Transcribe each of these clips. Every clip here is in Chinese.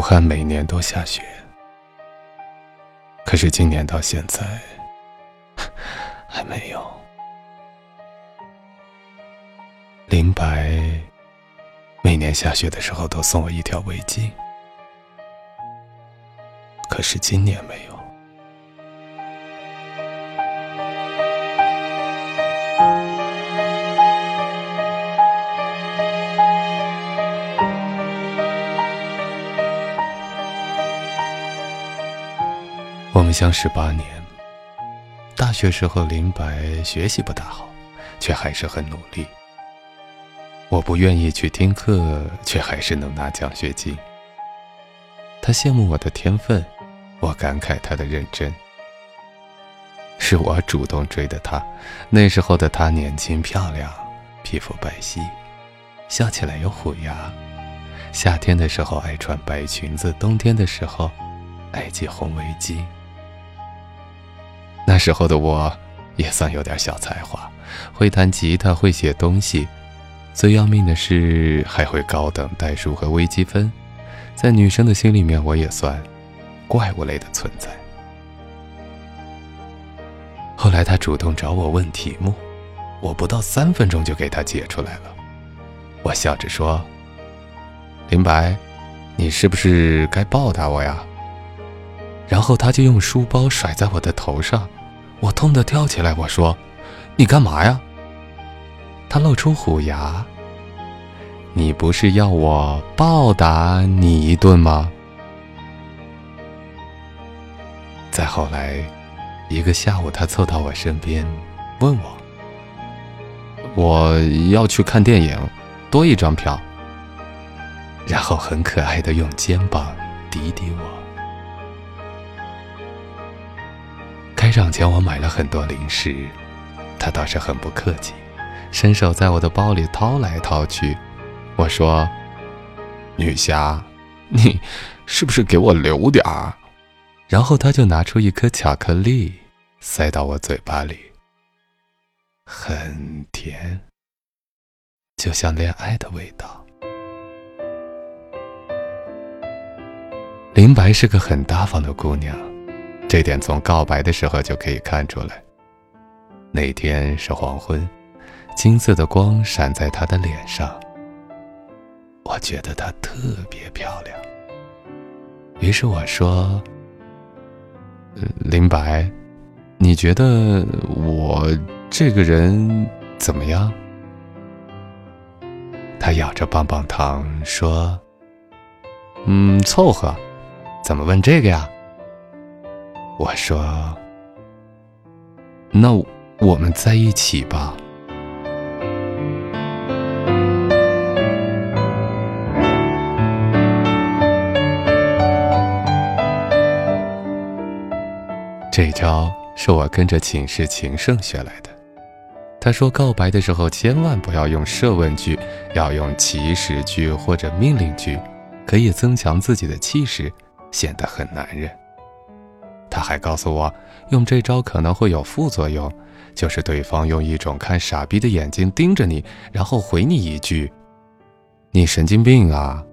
武汉每年都下雪，可是今年到现在 还没有。林白每年下雪的时候都送我一条围巾，可是今年没有。我们相识八年，大学时候林白学习不大好，却还是很努力。我不愿意去听课，却还是能拿奖学金。他羡慕我的天分，我感慨他的认真。是我主动追的他，那时候的他年轻漂亮，皮肤白皙，笑起来有虎牙。夏天的时候爱穿白裙子，冬天的时候爱系红围巾。那时候的我，也算有点小才华，会弹吉他，会写东西，最要命的是还会高等代数和微积分，在女生的心里面，我也算怪物类的存在。后来他主动找我问题目，我不到三分钟就给他解出来了。我笑着说：“林白，你是不是该报答我呀？”然后他就用书包甩在我的头上。我痛得跳起来，我说：“你干嘛呀？”他露出虎牙：“你不是要我报答你一顿吗？”再后来，一个下午，他凑到我身边，问我：“我要去看电影，多一张票。”然后很可爱的用肩膀抵抵我。开场前，我买了很多零食，他倒是很不客气，伸手在我的包里掏来掏去。我说：“女侠，你是不是给我留点儿？”然后他就拿出一颗巧克力，塞到我嘴巴里，很甜，就像恋爱的味道。林白是个很大方的姑娘。这点从告白的时候就可以看出来。那天是黄昏，金色的光闪在她的脸上，我觉得她特别漂亮。于是我说：“林白，你觉得我这个人怎么样？”他咬着棒棒糖说：“嗯，凑合。怎么问这个呀？”我说：“那我们在一起吧。”这招是我跟着寝室情圣学来的。他说，告白的时候千万不要用设问句，要用祈使句或者命令句，可以增强自己的气势，显得很男人。他还告诉我，用这招可能会有副作用，就是对方用一种看傻逼的眼睛盯着你，然后回你一句：“你神经病啊！”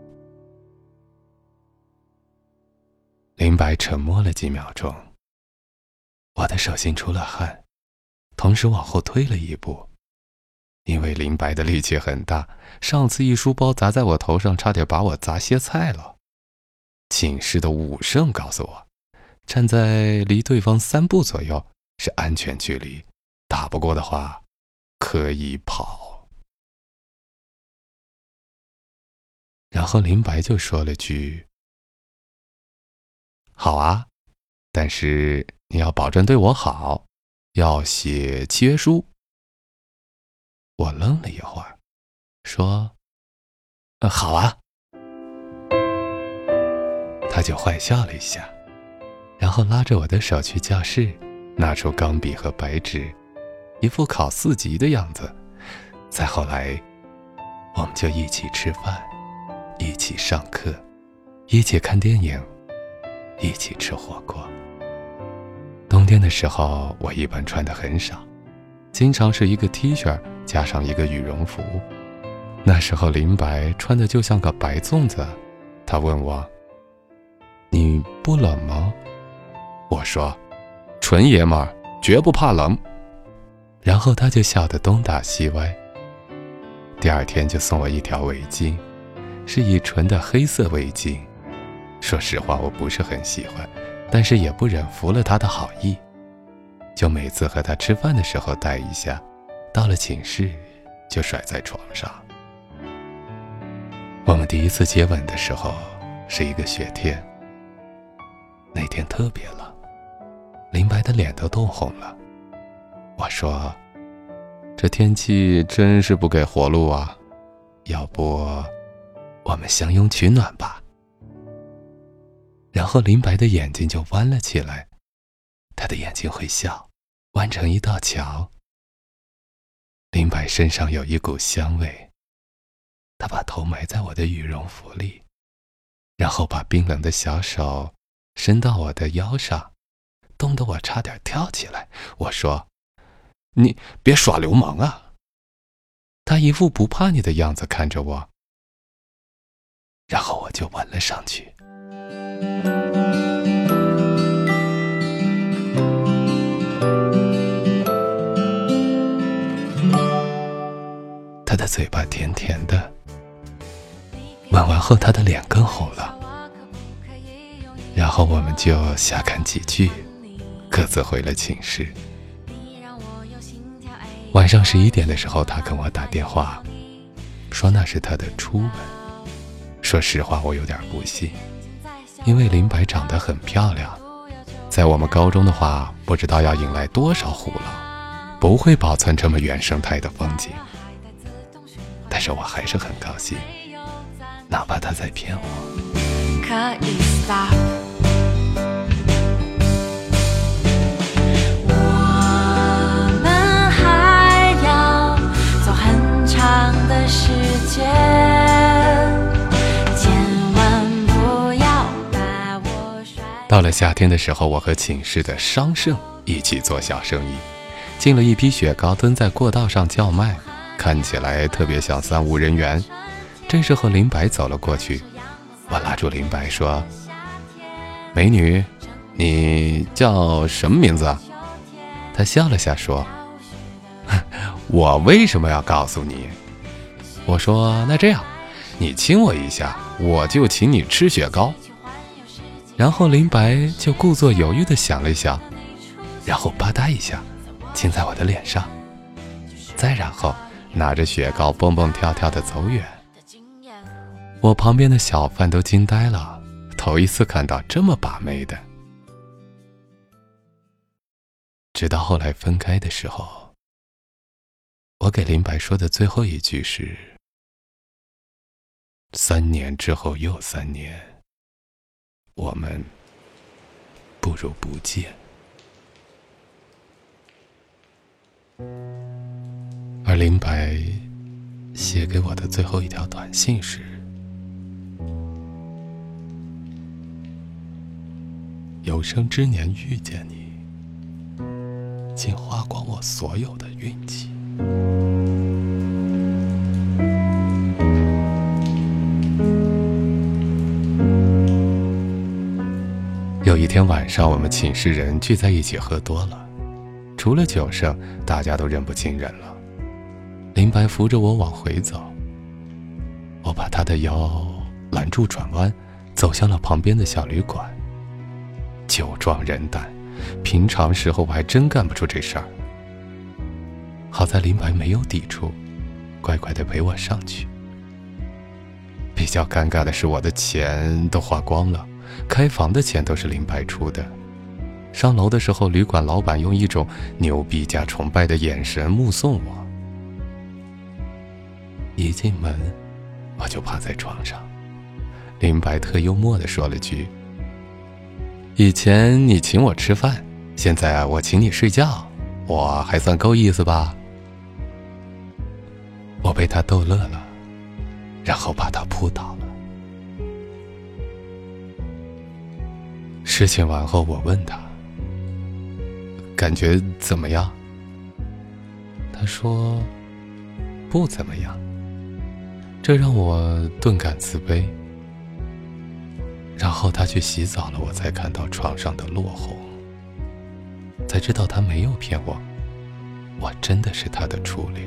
林白沉默了几秒钟，我的手心出了汗，同时往后退了一步，因为林白的力气很大，上次一书包砸在我头上，差点把我砸歇菜了。寝室的武圣告诉我。站在离对方三步左右是安全距离，打不过的话可以跑。然后林白就说了句：“好啊，但是你要保证对我好，要写契约书。”我愣了一会儿，说：“呃，好啊。”他就坏笑了一下。然后拉着我的手去教室，拿出钢笔和白纸，一副考四级的样子。再后来，我们就一起吃饭，一起上课，一起看电影，一起吃火锅。冬天的时候，我一般穿的很少，经常是一个 T 恤加上一个羽绒服。那时候林白穿的就像个白粽子，他问我：“你不冷吗？”我说：“纯爷们儿，绝不怕冷。”然后他就笑得东倒西歪。第二天就送我一条围巾，是以纯的黑色围巾。说实话，我不是很喜欢，但是也不忍服了他的好意，就每次和他吃饭的时候戴一下，到了寝室就甩在床上。我们第一次接吻的时候是一个雪天，那天特别冷，林白的脸都冻红了。我说：“这天气真是不给活路啊，要不我们相拥取暖吧。”然后林白的眼睛就弯了起来，他的眼睛会笑，弯成一道桥。林白身上有一股香味，他把头埋在我的羽绒服里，然后把冰冷的小手伸到我的腰上，冻得我差点跳起来。我说：“你别耍流氓啊！”他一副不怕你的样子看着我，然后我就吻了上去。他的嘴巴甜甜的，吻完后他的脸更红了。然后我们就瞎看几句，各自回了寝室。晚上十一点的时候，他跟我打电话，说那是他的初吻。说实话，我有点不信。因为林白长得很漂亮，在我们高中的话，不知道要引来多少虎狼，不会保存这么原生态的风景。但是我还是很高兴，哪怕他在骗我。可以吧到了夏天的时候，我和寝室的商盛一起做小生意，进了一批雪糕，蹲在过道上叫卖，看起来特别像三无人员。这时候林白走了过去，我拉住林白说：“美女，你叫什么名字？”他笑了下说：“ 我为什么要告诉你？”我说：“那这样，你亲我一下，我就请你吃雪糕。”然后林白就故作犹豫的想了想，然后吧嗒一下，亲在我的脸上，再然后拿着雪糕蹦蹦跳跳的走远。我旁边的小贩都惊呆了，头一次看到这么把妹的。直到后来分开的时候，我给林白说的最后一句是：“三年之后又三年。”我们不如不见。而林白写给我的最后一条短信是：“有生之年遇见你，竟花光我所有的运气。”有一天晚上，我们寝室人聚在一起喝多了，除了酒声，大家都认不清人了。林白扶着我往回走，我把他的腰拦住，转弯，走向了旁边的小旅馆。酒壮人胆，平常时候我还真干不出这事儿。好在林白没有抵触，乖乖的陪我上去。比较尴尬的是，我的钱都花光了。开房的钱都是林白出的，上楼的时候，旅馆老板用一种牛逼加崇拜的眼神目送我。一进门，我就趴在床上，林白特幽默的说了句：“以前你请我吃饭，现在我请你睡觉，我还算够意思吧？”我被他逗乐了，然后把他扑倒事情完后，我问他：“感觉怎么样？”他说：“不怎么样。”这让我顿感自卑。然后他去洗澡了，我才看到床上的落红，才知道他没有骗我，我真的是他的初恋。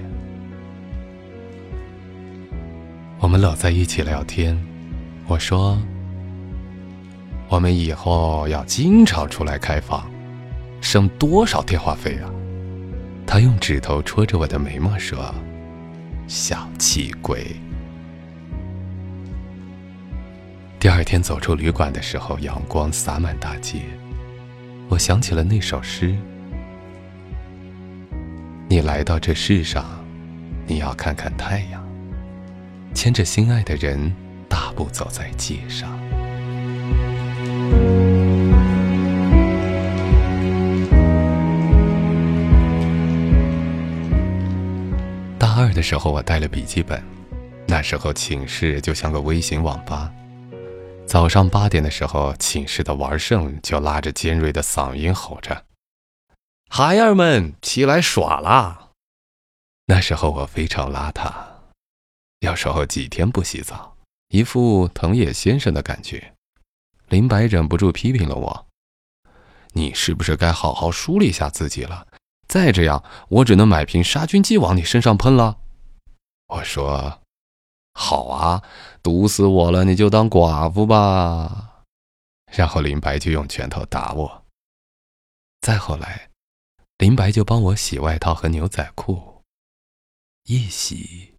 我们搂在一起聊天，我说：“我们以后要经常出来开房，省多少电话费啊？”他用指头戳着我的眉毛说：“小气鬼。”第二天走出旅馆的时候，阳光洒满大街，我想起了那首诗：“你来到这世上，你要看看太阳。”牵着心爱的人，大步走在街上。的时候，我带了笔记本。那时候寝室就像个微型网吧。早上八点的时候，寝室的玩圣就拉着尖锐的嗓音吼着：“孩儿们，起来耍啦！”那时候我非常邋遢。有时候几天不洗澡，一副藤野先生的感觉。林白忍不住批评了我：“你是不是该好好梳理一下自己了？再这样，我只能买瓶杀菌剂往你身上喷了。”我说：“好啊，毒死我了，你就当寡妇吧。”然后林白就用拳头打我。再后来，林白就帮我洗外套和牛仔裤，一洗。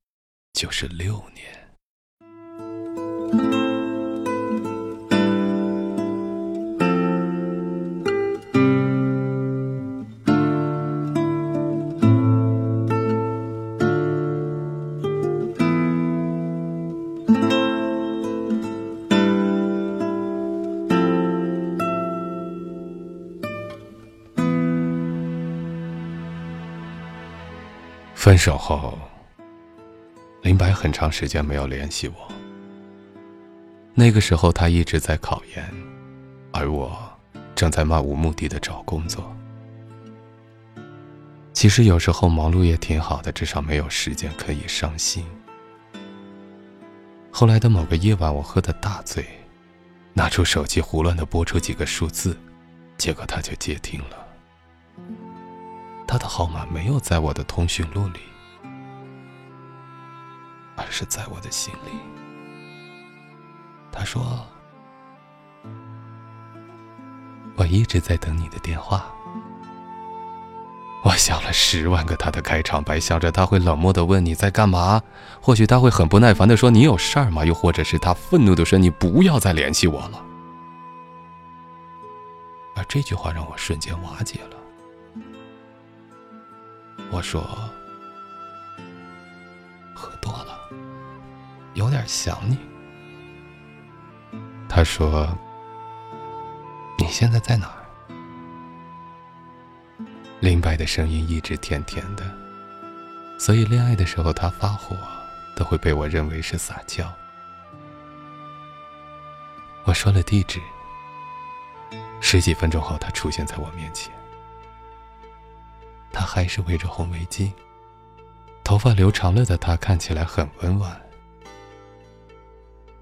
就是六年。分手后。林白很长时间没有联系我。那个时候，他一直在考研，而我正在漫无目的的找工作。其实有时候忙碌也挺好的，至少没有时间可以伤心。后来的某个夜晚，我喝得大醉，拿出手机胡乱的拨出几个数字，结果他就接听了。他的号码没有在我的通讯录里。而是在我的心里。他说：“我一直在等你的电话。”我想了十万个他的开场白，想着他会冷漠的问你在干嘛，或许他会很不耐烦的说你有事儿吗？又或者是他愤怒的说你不要再联系我了。而这句话让我瞬间瓦解了。我说。喝多了有点想你。他说：“你现在在哪儿？”林白的声音一直甜甜的，所以恋爱的时候他发火，都会被我认为是撒娇。我说了地址，十几分钟后他出现在我面前，他还是围着红围巾，头发留长了的他看起来很温婉。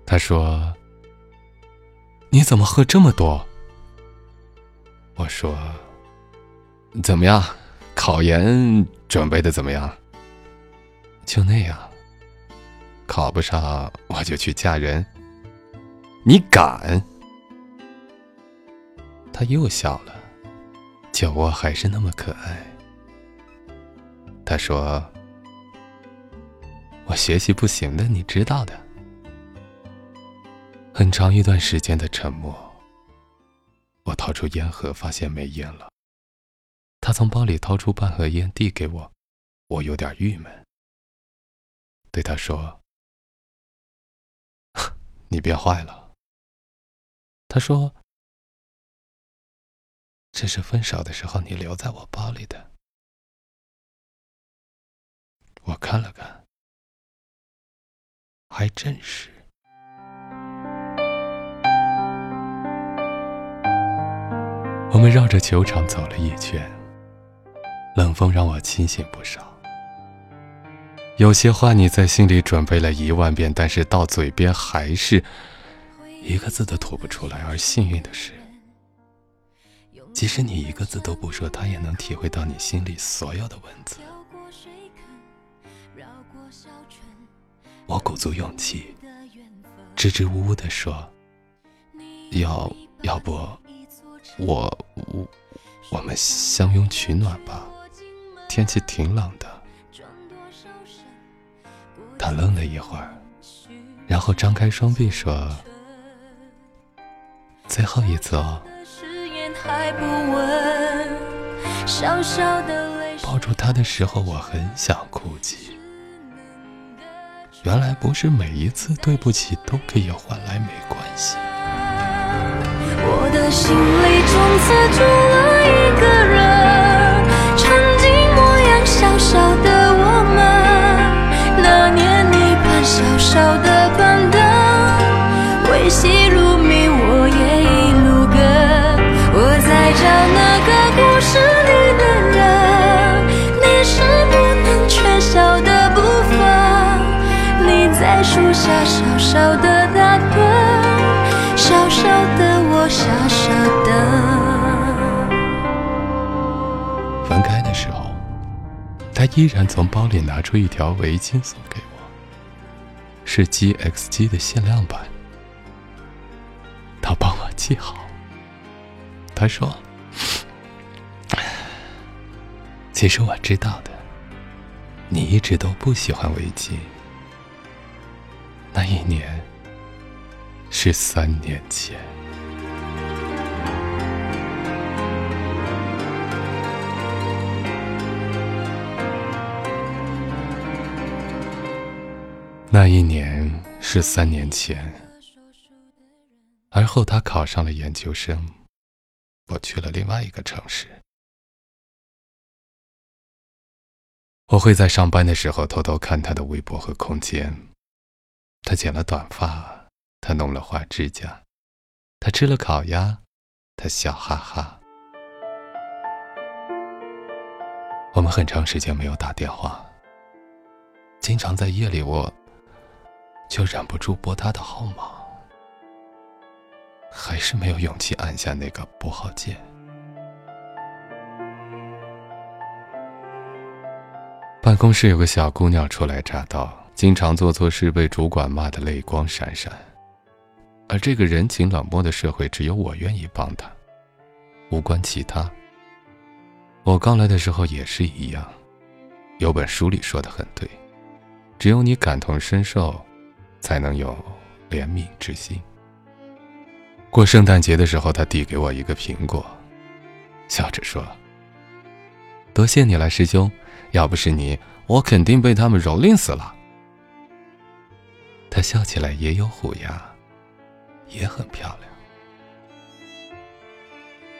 他说：“你怎么喝这么多？”我说：“怎么样，考研准备的怎么样？”就那样，考不上我就去嫁人。你敢？他又笑了，酒窝还是那么可爱。他说：“我学习不行的，你知道的。”很长一段时间的沉默。我掏出烟盒，发现没烟了。他从包里掏出半盒烟递给我，我有点郁闷。对他说：“你变坏了。”他说：“这是分手的时候你留在我包里的。”我看了看，还真是。我们绕着球场走了一圈，冷风让我清醒不少。有些话你在心里准备了一万遍，但是到嘴边还是一个字都吐不出来。而幸运的是，即使你一个字都不说，他也能体会到你心里所有的文字。我鼓足勇气，支支吾吾地说：“要要不，我我我们相拥取暖吧，天气挺冷的。”他愣了一会儿，然后张开双臂说：“最后一次哦。”抱住他的时候，我很想哭泣。原来不是每一次对不起都可以换来没关系。我的心里从此住了一个人，曾经模样小小的我们，那年你扮小小的树下小小的打盹，小小的我傻傻等。分开的时候，他依然从包里拿出一条围巾送给我，是 GXG 的限量版。他帮我系好。他说：“其实我知道的，你一直都不喜欢围巾。”那一年是三年前。那一年是三年前，而后他考上了研究生，我去了另外一个城市。我会在上班的时候偷偷看他的微博和空间。他剪了短发，他弄了花指甲，他吃了烤鸭，他笑哈哈。我们很长时间没有打电话，经常在夜里，我就忍不住拨他的号码，还是没有勇气按下那个拨号键。办公室有个小姑娘初来乍到。经常做错事被主管骂得泪光闪闪，而这个人情冷漠的社会，只有我愿意帮他，无关其他。我刚来的时候也是一样，有本书里说的很对，只有你感同身受，才能有怜悯之心。过圣诞节的时候，他递给我一个苹果，笑着说：“多谢你了，师兄，要不是你，我肯定被他们蹂躏死了。”她笑起来也有虎牙，也很漂亮。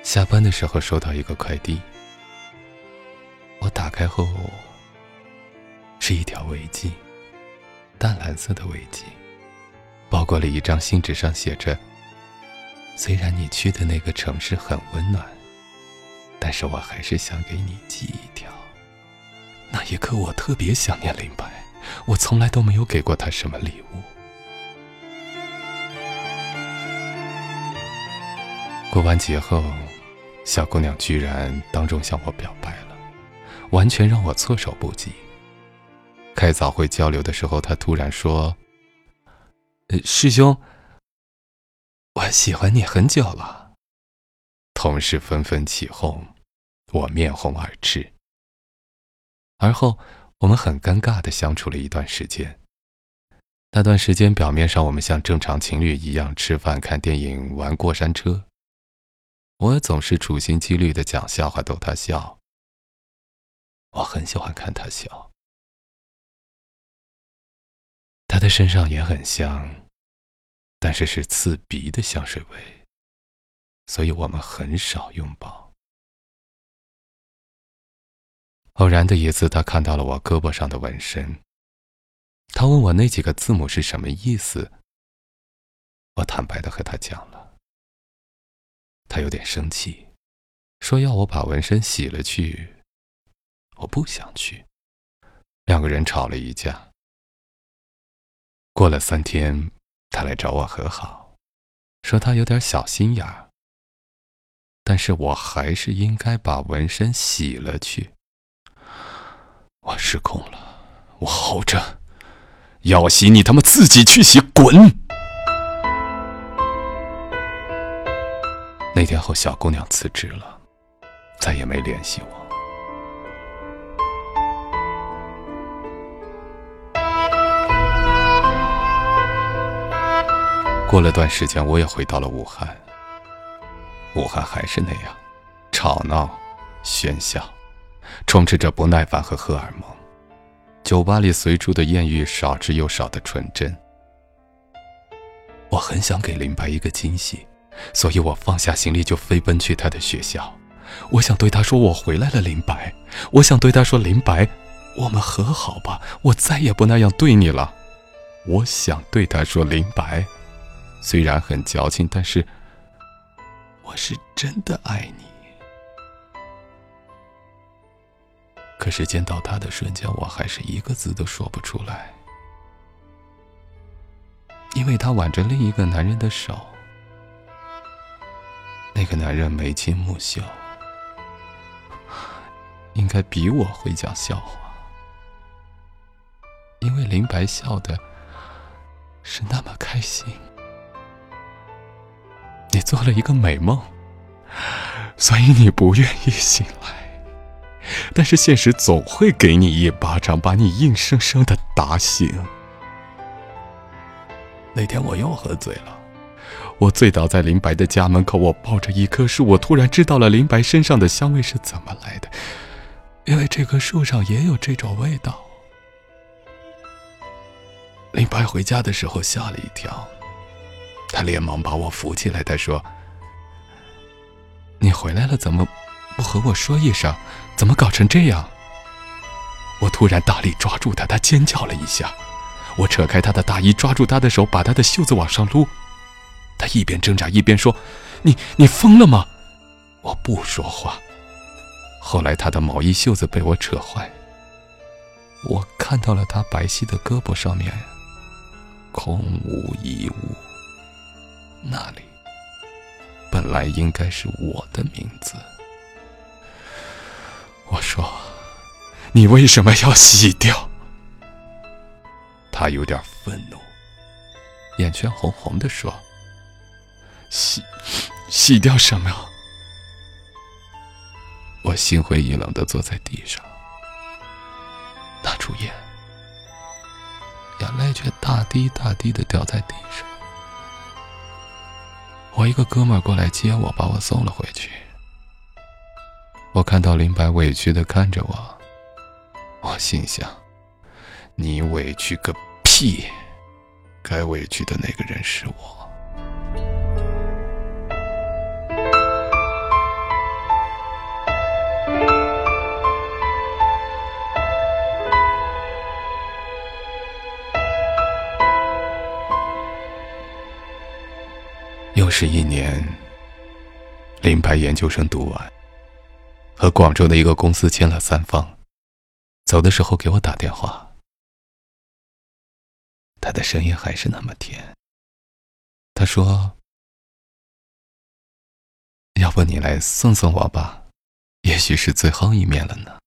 下班的时候收到一个快递，我打开后是一条围巾，淡蓝色的围巾，包裹了一张信纸，上写着：“虽然你去的那个城市很温暖，但是我还是想给你寄一条。”那一刻，我特别想念林白。我从来都没有给过他什么礼物。过完节后，小姑娘居然当众向我表白了，完全让我措手不及。开早会交流的时候，她突然说：“，师兄，我喜欢你很久了。”同事纷纷起哄，我面红耳赤。而后。我们很尴尬的相处了一段时间。那段时间，表面上我们像正常情侣一样吃饭、看电影、玩过山车。我总是处心积虑的讲笑话逗他笑。我很喜欢看他笑。他的身上也很香，但是是刺鼻的香水味，所以我们很少拥抱。偶然的一次，他看到了我胳膊上的纹身。他问我那几个字母是什么意思。我坦白的和他讲了。他有点生气，说要我把纹身洗了去。我不想去。两个人吵了一架。过了三天，他来找我和好，说他有点小心眼儿。但是我还是应该把纹身洗了去。我失控了，我吼着：“要洗你他妈自己去洗，滚！”那天后，小姑娘辞职了，再也没联系我。过了段时间，我也回到了武汉。武汉还是那样，吵闹、喧嚣，充斥着不耐烦和荷尔蒙。酒吧里随处的艳遇，少之又少的纯真。我很想给林白一个惊喜，所以我放下行李就飞奔去他的学校。我想对他说：“我回来了，林白。”我想对他说：“林白，我们和好吧，我再也不那样对你了。”我想对他说：“林白。”虽然很矫情，但是我是真的爱你。可是见到他的瞬间，我还是一个字都说不出来，因为他挽着另一个男人的手，那个男人眉清目秀，应该比我会讲笑话，因为林白笑的是那么开心。你做了一个美梦，所以你不愿意醒来。但是现实总会给你一巴掌，把你硬生生的打醒。那天我又喝醉了，我醉倒在林白的家门口，我抱着一棵树，我突然知道了林白身上的香味是怎么来的，因为这棵树上也有这种味道。林白回家的时候吓了一跳。他连忙把我扶起来，他说：“你回来了，怎么不和我说一声？怎么搞成这样？”我突然大力抓住他，他尖叫了一下。我扯开他的大衣，抓住他的手，把他的袖子往上撸。他一边挣扎一边说：“你你疯了吗？”我不说话。后来他的毛衣袖子被我扯坏，我看到了他白皙的胳膊上面空无一物。那里本来应该是我的名字。我说：“你为什么要洗掉？”他有点愤怒，眼圈红红的说：“洗洗掉什么？”我心灰意冷的坐在地上，拿出烟，眼泪却大滴大滴的掉在地上。我一个哥们儿过来接我，把我送了回去。我看到林白委屈的看着我，我心想：你委屈个屁！该委屈的那个人是我。又是一年，林白研究生读完，和广州的一个公司签了三方，走的时候给我打电话，他的声音还是那么甜。他说：“要不你来送送我吧，也许是最后一面了呢。”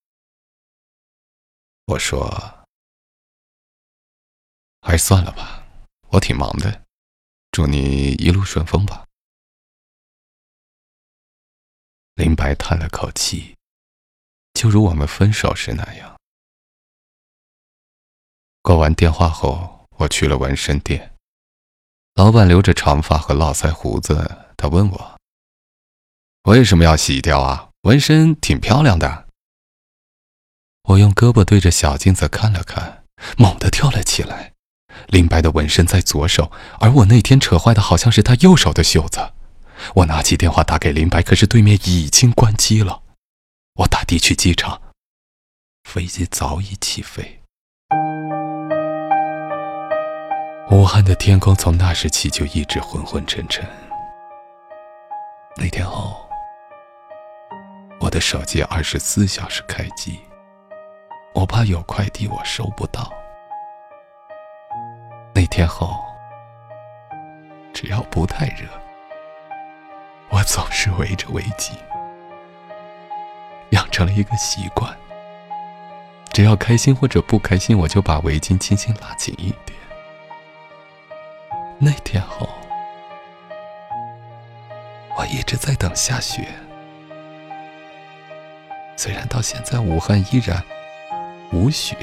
我说：“还是算了吧，我挺忙的。”祝你一路顺风吧。林白叹了口气，就如我们分手时那样。挂完电话后，我去了纹身店。老板留着长发和络腮胡子，他问我：“为什么要洗掉啊？纹身挺漂亮的。”我用胳膊对着小镜子看了看，猛地跳了起来。林白的纹身在左手，而我那天扯坏的好像是他右手的袖子。我拿起电话打给林白，可是对面已经关机了。我打的去机场，飞机早已起飞。武汉的天空从那时起就一直昏昏沉沉。那天后，我的手机二十四小时开机，我怕有快递我收不到。那天后，只要不太热。我总是围着围巾，养成了一个习惯。只要开心或者不开心，我就把围巾轻轻拉紧一点。那天后，我一直在等下雪。虽然到现在武汉依然无雪、